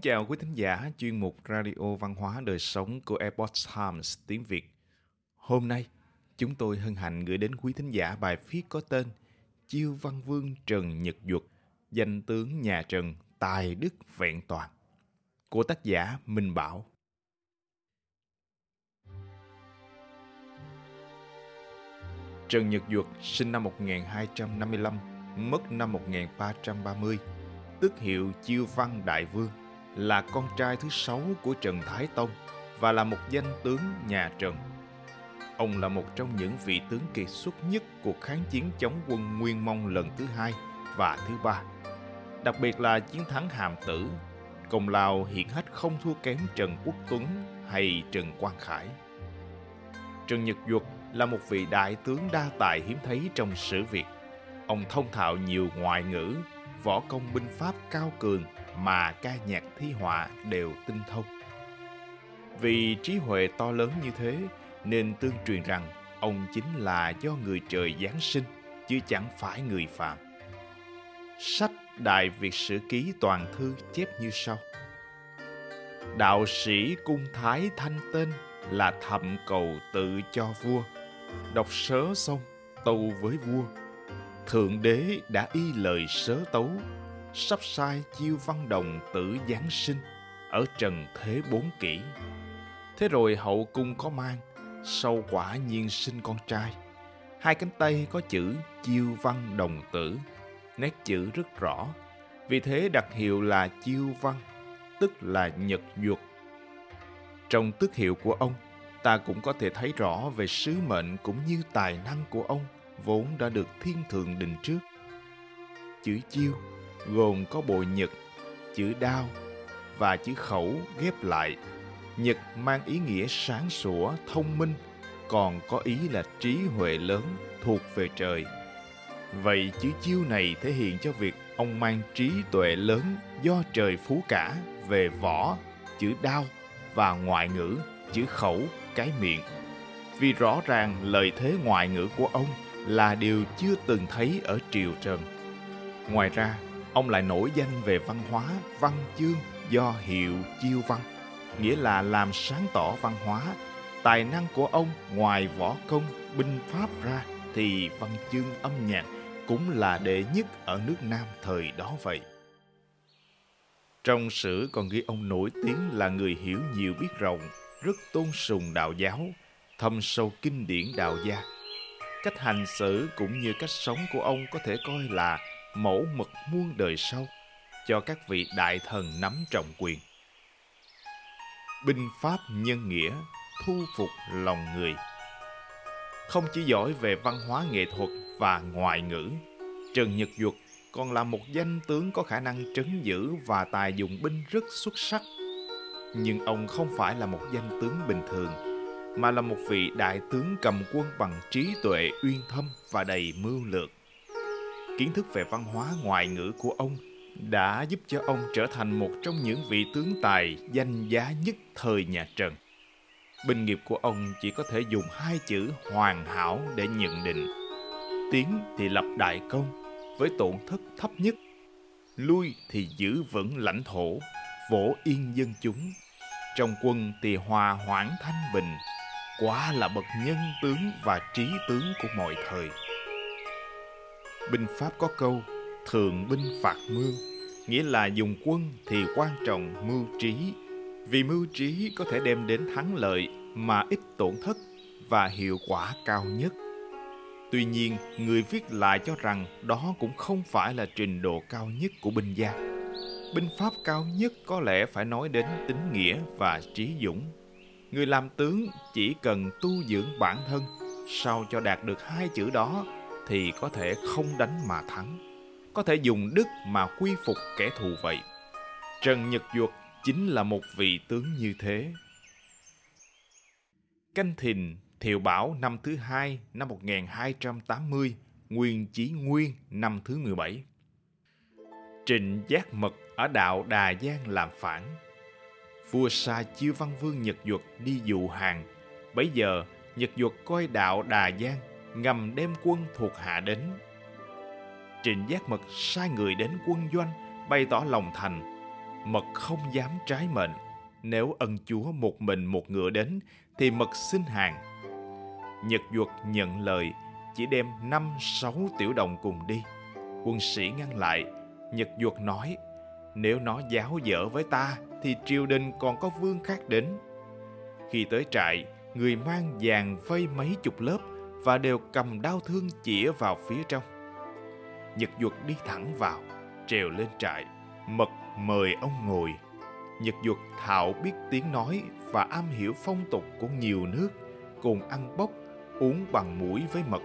Kính chào quý thính giả chuyên mục Radio Văn hóa Đời Sống của Epoch Times tiếng Việt. Hôm nay, chúng tôi hân hạnh gửi đến quý thính giả bài viết có tên Chiêu Văn Vương Trần Nhật Duật, danh tướng nhà Trần Tài Đức Vẹn Toàn của tác giả Minh Bảo. Trần Nhật Duật sinh năm 1255, mất năm 1330, tức hiệu Chiêu Văn Đại Vương, là con trai thứ sáu của Trần Thái Tông và là một danh tướng nhà Trần. Ông là một trong những vị tướng kiệt xuất nhất cuộc kháng chiến chống quân Nguyên Mông lần thứ hai và thứ ba. Đặc biệt là chiến thắng Hàm Tử, công lao hiển hách không thua kém Trần Quốc Tuấn hay Trần Quang Khải. Trần Nhật Duật là một vị đại tướng đa tài hiếm thấy trong sử Việt. Ông thông thạo nhiều ngoại ngữ, võ công binh pháp cao cường mà ca nhạc thi họa đều tinh thông. Vì trí huệ to lớn như thế nên tương truyền rằng ông chính là do người trời giáng sinh chứ chẳng phải người phạm. Sách Đại Việt Sử Ký Toàn Thư chép như sau. Đạo sĩ cung thái thanh tên là thậm cầu tự cho vua. Đọc sớ xong, tâu với vua. Thượng đế đã y lời sớ tấu, sắp sai chiêu văn đồng tử Giáng sinh ở trần thế bốn kỷ. Thế rồi hậu cung có mang, sau quả nhiên sinh con trai. Hai cánh tay có chữ chiêu văn đồng tử, nét chữ rất rõ. Vì thế đặt hiệu là chiêu văn, tức là nhật duật. Trong tước hiệu của ông, ta cũng có thể thấy rõ về sứ mệnh cũng như tài năng của ông vốn đã được thiên thượng định trước. Chữ chiêu gồm có bộ nhật, chữ đao và chữ khẩu ghép lại. Nhật mang ý nghĩa sáng sủa, thông minh, còn có ý là trí huệ lớn thuộc về trời. Vậy chữ chiêu này thể hiện cho việc ông mang trí tuệ lớn do trời phú cả về võ, chữ đao và ngoại ngữ, chữ khẩu, cái miệng. Vì rõ ràng lời thế ngoại ngữ của ông là điều chưa từng thấy ở triều trần. Ngoài ra, ông lại nổi danh về văn hóa, văn chương do hiệu chiêu văn, nghĩa là làm sáng tỏ văn hóa. Tài năng của ông ngoài võ công, binh pháp ra thì văn chương âm nhạc cũng là đệ nhất ở nước Nam thời đó vậy. Trong sử còn ghi ông nổi tiếng là người hiểu nhiều biết rộng, rất tôn sùng đạo giáo, thâm sâu kinh điển đạo gia. Cách hành xử cũng như cách sống của ông có thể coi là mẫu mực muôn đời sau cho các vị đại thần nắm trọng quyền. Binh pháp nhân nghĩa, thu phục lòng người. Không chỉ giỏi về văn hóa nghệ thuật và ngoại ngữ, Trần Nhật Duật còn là một danh tướng có khả năng trấn giữ và tài dùng binh rất xuất sắc. Nhưng ông không phải là một danh tướng bình thường, mà là một vị đại tướng cầm quân bằng trí tuệ uyên thâm và đầy mưu lược. Kiến thức về văn hóa ngoại ngữ của ông đã giúp cho ông trở thành một trong những vị tướng tài danh giá nhất thời nhà Trần. Binh nghiệp của ông chỉ có thể dùng hai chữ hoàn hảo để nhận định. Tiến thì lập đại công, với tổn thất thấp nhất. Lui thì giữ vững lãnh thổ, vỗ yên dân chúng. Trong quân thì hòa hoãn thanh bình, quả là bậc nhân tướng và trí tướng của mọi thời. Binh pháp có câu, thường binh phạt mưu, nghĩa là dùng quân thì quan trọng mưu trí, vì mưu trí có thể đem đến thắng lợi mà ít tổn thất và hiệu quả cao nhất. Tuy nhiên, người viết lại cho rằng đó cũng không phải là trình độ cao nhất của binh gia. Binh pháp cao nhất có lẽ phải nói đến tính nghĩa và trí dũng. Người làm tướng chỉ cần tu dưỡng bản thân, sao cho đạt được hai chữ đó thì có thể không đánh mà thắng, có thể dùng đức mà quy phục kẻ thù vậy. Trần Nhật Duật chính là một vị tướng như thế. Canh Thìn Thiệu Bảo năm thứ hai năm 1280, Nguyên Chí Nguyên năm thứ 17. Trịnh Giác Mật ở đạo Đà Giang làm phản. Vua Sa chiêu văn vương Nhật Duật đi dụ hàng. Bấy giờ, Nhật Duật coi đạo Đà Giang, ngầm đem quân thuộc hạ đến. Trịnh Giác Mật sai người đến quân doanh, bày tỏ lòng thành. mật không dám trái mệnh. Nếu ân chúa một mình một ngựa đến, thì mật xin hàng. Nhật duật nhận lời, chỉ đem năm sáu tiểu đồng cùng đi. Quân sĩ ngăn lại, Nhật duật nói, nếu nó giáo dở với ta, thì triều đình còn có vương khác đến. Khi tới trại, người mang vàng vây mấy chục lớp và đều cầm đau thương chĩa vào phía trong. Nhật duật đi thẳng vào, trèo lên trại, mật mời ông ngồi. Nhật duật thạo biết tiếng nói và am hiểu phong tục của nhiều nước, cùng ăn bốc, uống bằng mũi với mật.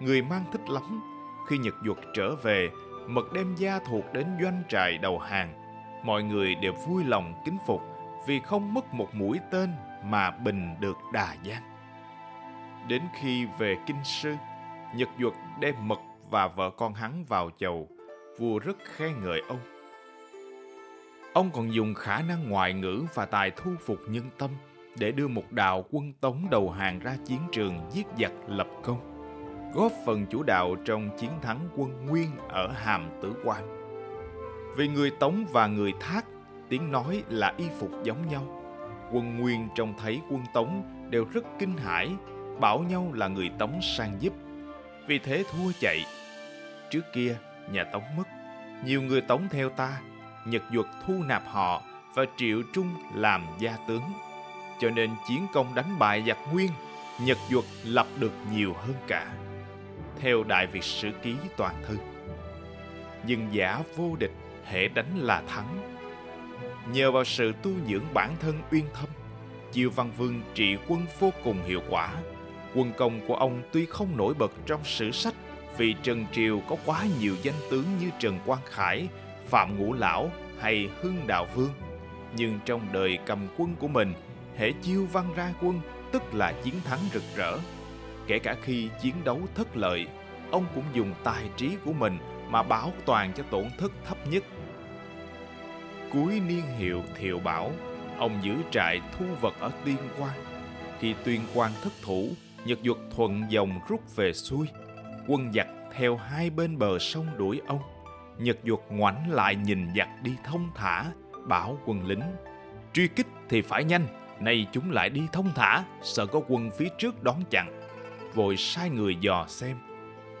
Người mang thích lắm, khi Nhật duật trở về, mật đem gia thuộc đến doanh trại đầu hàng. Mọi người đều vui lòng kính phục vì không mất một mũi tên mà bình được đà giang. Đến khi về kinh sư, Nhật duật đem mật và vợ con hắn vào chầu, vua rất khen ngợi ông. Ông còn dùng khả năng ngoại ngữ và tài thu phục nhân tâm để đưa một đạo quân tống đầu hàng ra chiến trường giết giặc lập công, góp phần chủ đạo trong chiến thắng quân Nguyên ở Hàm Tử Quan. Vì người Tống và người Thác, tiếng nói là y phục giống nhau. Quân Nguyên trông thấy quân Tống đều rất kinh hãi, bảo nhau là người Tống sang giúp. Vì thế thua chạy. Trước kia, nhà Tống mất, nhiều người Tống theo ta Nhật Duật thu nạp họ và Triệu Trung làm gia tướng. Cho nên chiến công đánh bại giặc Nguyên, Nhật Duật lập được nhiều hơn cả. Theo Đại Việt Sử Ký Toàn Thư. Nhưng giả vô địch, hệ đánh là thắng. Nhờ vào sự tu dưỡng bản thân uyên thâm, Chiêu Văn Vương trị quân vô cùng hiệu quả. Quân công của ông tuy không nổi bật trong sử sách vì Trần Triều có quá nhiều danh tướng như Trần Quang Khải, Phạm Ngũ Lão hay Hưng Đạo Vương. Nhưng trong đời cầm quân của mình, hệ chiêu văn ra quân tức là chiến thắng rực rỡ. Kể cả khi chiến đấu thất lợi, ông cũng dùng tài trí của mình mà bảo toàn cho tổn thất thấp nhất. Cuối niên hiệu Thiệu Bảo, ông giữ trại thu vật ở Tuyên Quang. Khi Tuyên Quang thất thủ, Nhật Duật thuận dòng rút về xuôi. Quân giặc theo hai bên bờ sông đuổi ông Nhật Duật ngoảnh lại nhìn giặc đi thông thả, bảo quân lính. Truy kích thì phải nhanh, nay chúng lại đi thông thả, sợ có quân phía trước đón chặn. Vội sai người dò xem.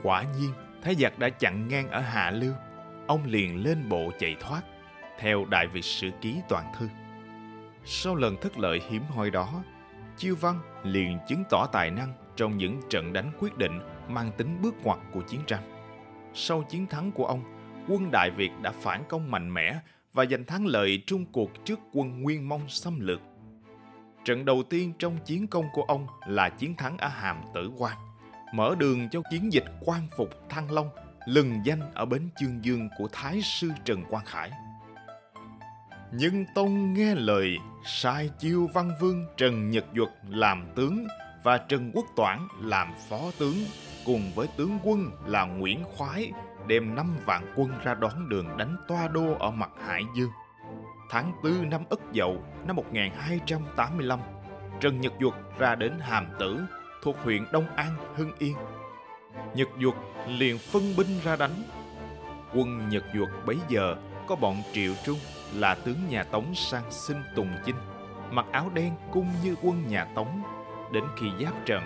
Quả nhiên, Thái giặc đã chặn ngang ở Hạ Lưu. Ông liền lên bộ chạy thoát, theo Đại Việt Sử Ký Toàn Thư. Sau lần thất lợi hiếm hoi đó, Chiêu Văn liền chứng tỏ tài năng trong những trận đánh quyết định mang tính bước ngoặt của chiến tranh. Sau chiến thắng của ông, quân Đại Việt đã phản công mạnh mẽ và giành thắng lợi chung cuộc trước quân Nguyên Mông xâm lược. Trận đầu tiên trong chiến công của ông là chiến thắng ở Hàm Tử Quan, mở đường cho chiến dịch quan phục Thăng Long, lừng danh ở bến Chương Dương của Thái sư Trần Quang Khải. Nhưng Tông nghe lời sai chiêu văn vương Trần Nhật Duật làm tướng và Trần Quốc Toản làm phó tướng cùng với tướng quân là Nguyễn Khoái đem 5 vạn quân ra đón đường đánh toa đô ở mặt Hải Dương. Tháng 4 năm Ất Dậu năm 1285, Trần Nhật Duật ra đến Hàm Tử thuộc huyện Đông An, Hưng Yên. Nhật Duật liền phân binh ra đánh. Quân Nhật Duật bấy giờ có bọn Triệu Trung là tướng nhà Tống sang sinh Tùng Chinh, mặc áo đen cung như quân nhà Tống. Đến khi giáp trận,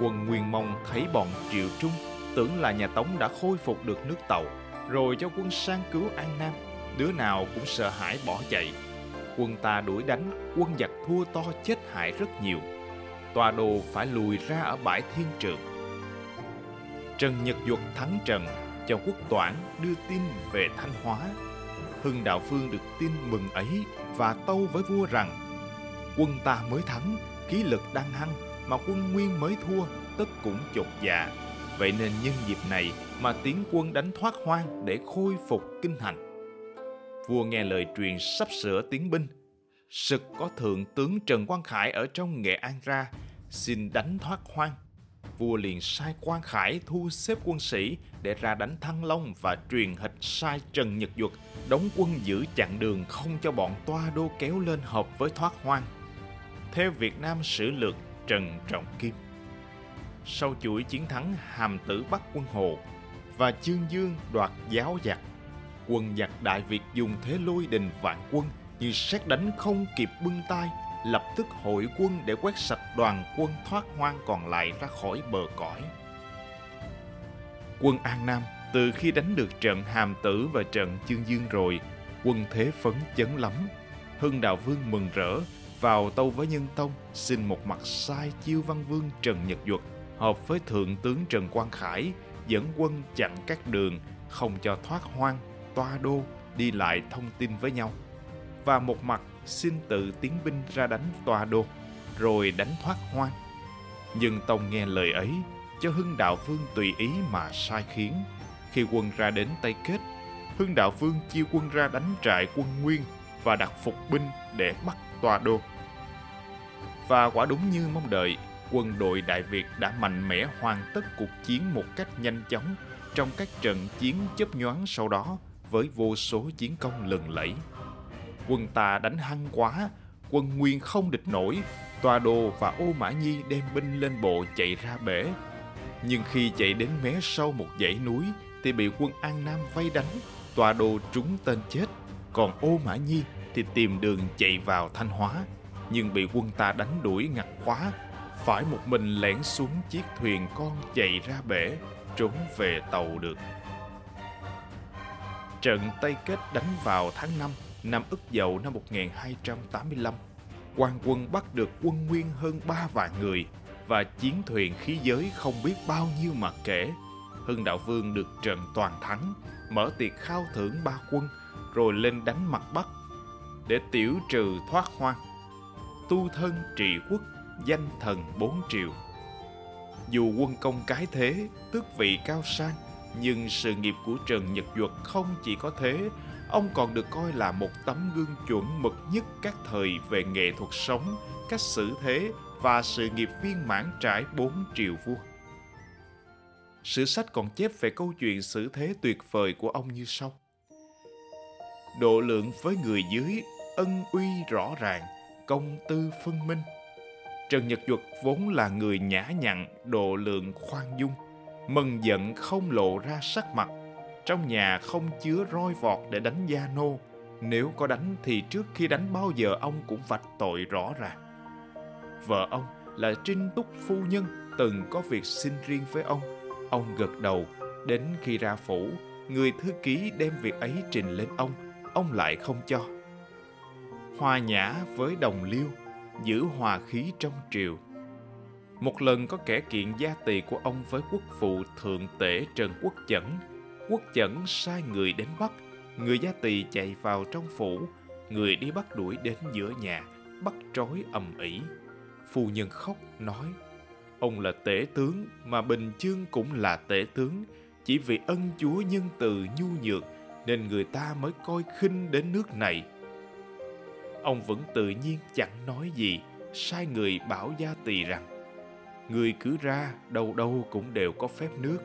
quân Nguyên Mông thấy bọn Triệu Trung tưởng là nhà Tống đã khôi phục được nước Tàu, rồi cho quân sang cứu An Nam. Đứa nào cũng sợ hãi bỏ chạy. Quân ta đuổi đánh, quân giặc thua to chết hại rất nhiều. Tòa đồ phải lùi ra ở bãi thiên trường. Trần Nhật Duật thắng Trần, cho quốc toản đưa tin về Thanh Hóa. Hưng Đạo Phương được tin mừng ấy và tâu với vua rằng quân ta mới thắng, khí lực đang hăng mà quân Nguyên mới thua, tất cũng chột dạ Vậy nên nhân dịp này mà tiến quân đánh thoát hoang để khôi phục kinh thành. Vua nghe lời truyền sắp sửa tiến binh. Sực có thượng tướng Trần Quang Khải ở trong Nghệ An ra, xin đánh thoát hoang. Vua liền sai Quang Khải thu xếp quân sĩ để ra đánh Thăng Long và truyền hịch sai Trần Nhật Duật đóng quân giữ chặn đường không cho bọn toa đô kéo lên hợp với thoát hoang. Theo Việt Nam sử lược Trần Trọng Kim sau chuỗi chiến thắng hàm tử Bắc quân Hồ và Chương Dương đoạt giáo giặc quân giặc Đại Việt dùng thế lôi đình vạn quân như xét đánh không kịp bưng tay, lập tức hội quân để quét sạch đoàn quân thoát hoang còn lại ra khỏi bờ cõi. Quân An Nam từ khi đánh được trận Hàm Tử và trận Chương Dương rồi, quân thế phấn chấn lắm. Hưng Đạo Vương mừng rỡ, vào tâu với Nhân Tông xin một mặt sai chiêu văn vương Trần Nhật Duật hợp với Thượng tướng Trần Quang Khải dẫn quân chặn các đường không cho thoát hoang, toa đô đi lại thông tin với nhau. Và một mặt xin tự tiến binh ra đánh toa đô, rồi đánh thoát hoang. Nhưng Tông nghe lời ấy, cho Hưng Đạo Vương tùy ý mà sai khiến. Khi quân ra đến Tây Kết, Hưng Đạo Vương chia quân ra đánh trại quân Nguyên và đặt phục binh để bắt toa đô. Và quả đúng như mong đợi, quân đội Đại Việt đã mạnh mẽ hoàn tất cuộc chiến một cách nhanh chóng trong các trận chiến chớp nhoáng sau đó với vô số chiến công lừng lẫy. Quân ta đánh hăng quá, quân Nguyên không địch nổi, Tòa Đồ và Ô Mã Nhi đem binh lên bộ chạy ra bể. Nhưng khi chạy đến mé sau một dãy núi thì bị quân An Nam vây đánh, Tòa Đồ trúng tên chết, còn Ô Mã Nhi thì tìm đường chạy vào Thanh Hóa, nhưng bị quân ta đánh đuổi ngặt quá, phải một mình lẻn xuống chiếc thuyền con chạy ra bể, trốn về tàu được. Trận Tây Kết đánh vào tháng 5 năm Ất Dậu năm 1285, quan quân bắt được quân nguyên hơn 3 vạn người và chiến thuyền khí giới không biết bao nhiêu mà kể. Hưng Đạo Vương được trận toàn thắng, mở tiệc khao thưởng ba quân, rồi lên đánh mặt Bắc để tiểu trừ thoát hoang. Tu thân trị quốc, danh thần bốn triều. Dù quân công cái thế, tước vị cao sang, nhưng sự nghiệp của Trần Nhật Duật không chỉ có thế, ông còn được coi là một tấm gương chuẩn mực nhất các thời về nghệ thuật sống, cách xử thế và sự nghiệp viên mãn trải bốn triều vua. Sử sách còn chép về câu chuyện xử thế tuyệt vời của ông như sau. Độ lượng với người dưới, ân uy rõ ràng, công tư phân minh. Trần Nhật Duật vốn là người nhã nhặn, độ lượng khoan dung, mừng giận không lộ ra sắc mặt. Trong nhà không chứa roi vọt để đánh gia nô, nếu có đánh thì trước khi đánh bao giờ ông cũng vạch tội rõ ràng. Vợ ông là Trinh Túc Phu Nhân từng có việc xin riêng với ông. Ông gật đầu, đến khi ra phủ, người thư ký đem việc ấy trình lên ông, ông lại không cho. Hòa nhã với đồng liêu, giữ hòa khí trong triều. Một lần có kẻ kiện gia tỳ của ông với quốc phụ thượng tể Trần Quốc Chẩn. Quốc Chẩn sai người đến bắt, người gia tỳ chạy vào trong phủ, người đi bắt đuổi đến giữa nhà, bắt trói ầm ĩ. Phu nhân khóc nói, ông là tể tướng mà Bình Chương cũng là tể tướng, chỉ vì ân chúa nhân từ nhu nhược nên người ta mới coi khinh đến nước này. Ông vẫn tự nhiên chẳng nói gì, sai người bảo gia tỳ rằng người cứ ra đâu đâu cũng đều có phép nước.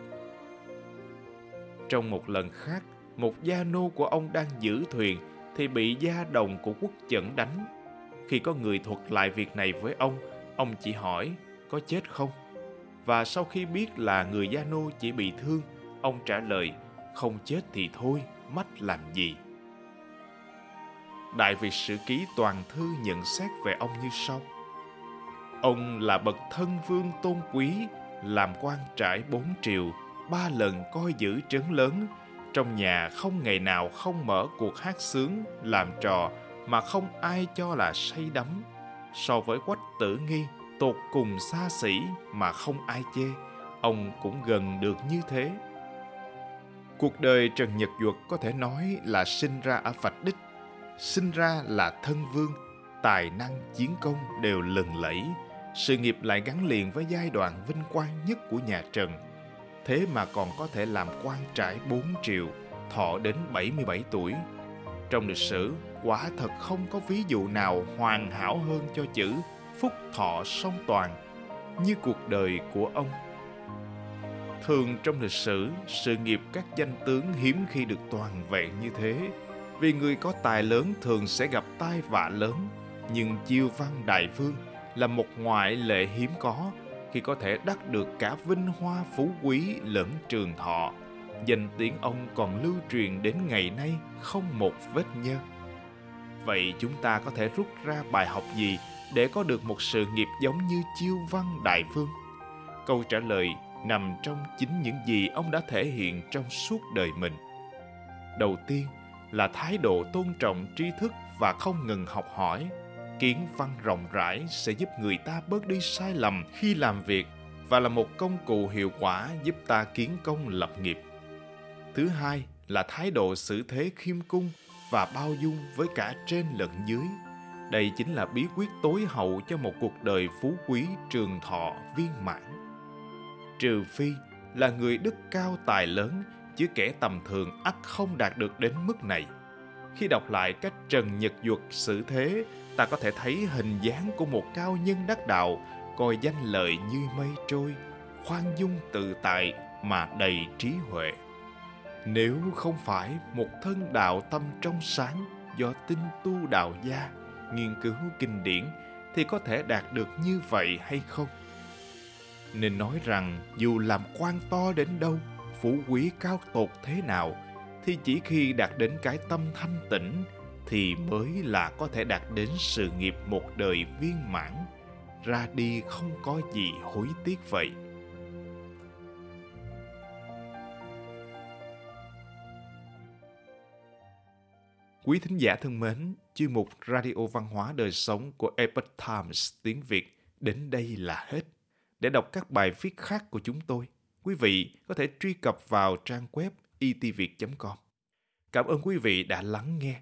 Trong một lần khác, một gia nô của ông đang giữ thuyền thì bị gia đồng của quốc chẩn đánh. Khi có người thuật lại việc này với ông, ông chỉ hỏi có chết không? Và sau khi biết là người gia nô chỉ bị thương, ông trả lời không chết thì thôi, mách làm gì? Đại Việt Sử Ký Toàn Thư nhận xét về ông như sau. Ông là bậc thân vương tôn quý, làm quan trải bốn triều, ba lần coi giữ trấn lớn. Trong nhà không ngày nào không mở cuộc hát sướng, làm trò mà không ai cho là say đắm. So với quách tử nghi, tột cùng xa xỉ mà không ai chê, ông cũng gần được như thế. Cuộc đời Trần Nhật Duật có thể nói là sinh ra ở Phạch Đích, sinh ra là thân vương, tài năng chiến công đều lừng lẫy, sự nghiệp lại gắn liền với giai đoạn vinh quang nhất của nhà Trần. Thế mà còn có thể làm quan trải bốn triệu, thọ đến 77 tuổi. Trong lịch sử, quả thật không có ví dụ nào hoàn hảo hơn cho chữ phúc thọ song toàn như cuộc đời của ông. Thường trong lịch sử, sự nghiệp các danh tướng hiếm khi được toàn vẹn như thế, vì người có tài lớn thường sẽ gặp tai vạ lớn, nhưng chiêu văn đại vương là một ngoại lệ hiếm có khi có thể đắc được cả vinh hoa phú quý lẫn trường thọ danh tiếng ông còn lưu truyền đến ngày nay không một vết nhơ. Vậy chúng ta có thể rút ra bài học gì để có được một sự nghiệp giống như chiêu văn đại vương? Câu trả lời nằm trong chính những gì ông đã thể hiện trong suốt đời mình. Đầu tiên là thái độ tôn trọng tri thức và không ngừng học hỏi. Kiến văn rộng rãi sẽ giúp người ta bớt đi sai lầm khi làm việc và là một công cụ hiệu quả giúp ta kiến công lập nghiệp. Thứ hai là thái độ xử thế khiêm cung và bao dung với cả trên lẫn dưới. Đây chính là bí quyết tối hậu cho một cuộc đời phú quý trường thọ viên mãn. Trừ phi là người đức cao tài lớn, chứ kẻ tầm thường ắt không đạt được đến mức này. Khi đọc lại cách Trần Nhật Duật xử thế, ta có thể thấy hình dáng của một cao nhân đắc đạo, coi danh lợi như mây trôi, khoan dung tự tại mà đầy trí huệ. Nếu không phải một thân đạo tâm trong sáng do tinh tu đạo gia, nghiên cứu kinh điển thì có thể đạt được như vậy hay không? Nên nói rằng dù làm quan to đến đâu, phú quý cao tột thế nào, thì chỉ khi đạt đến cái tâm thanh tịnh thì mới là có thể đạt đến sự nghiệp một đời viên mãn, ra đi không có gì hối tiếc vậy. Quý thính giả thân mến, chuyên mục Radio Văn hóa Đời Sống của Epoch Times tiếng Việt đến đây là hết. Để đọc các bài viết khác của chúng tôi, quý vị có thể truy cập vào trang web itviet.com. Cảm ơn quý vị đã lắng nghe,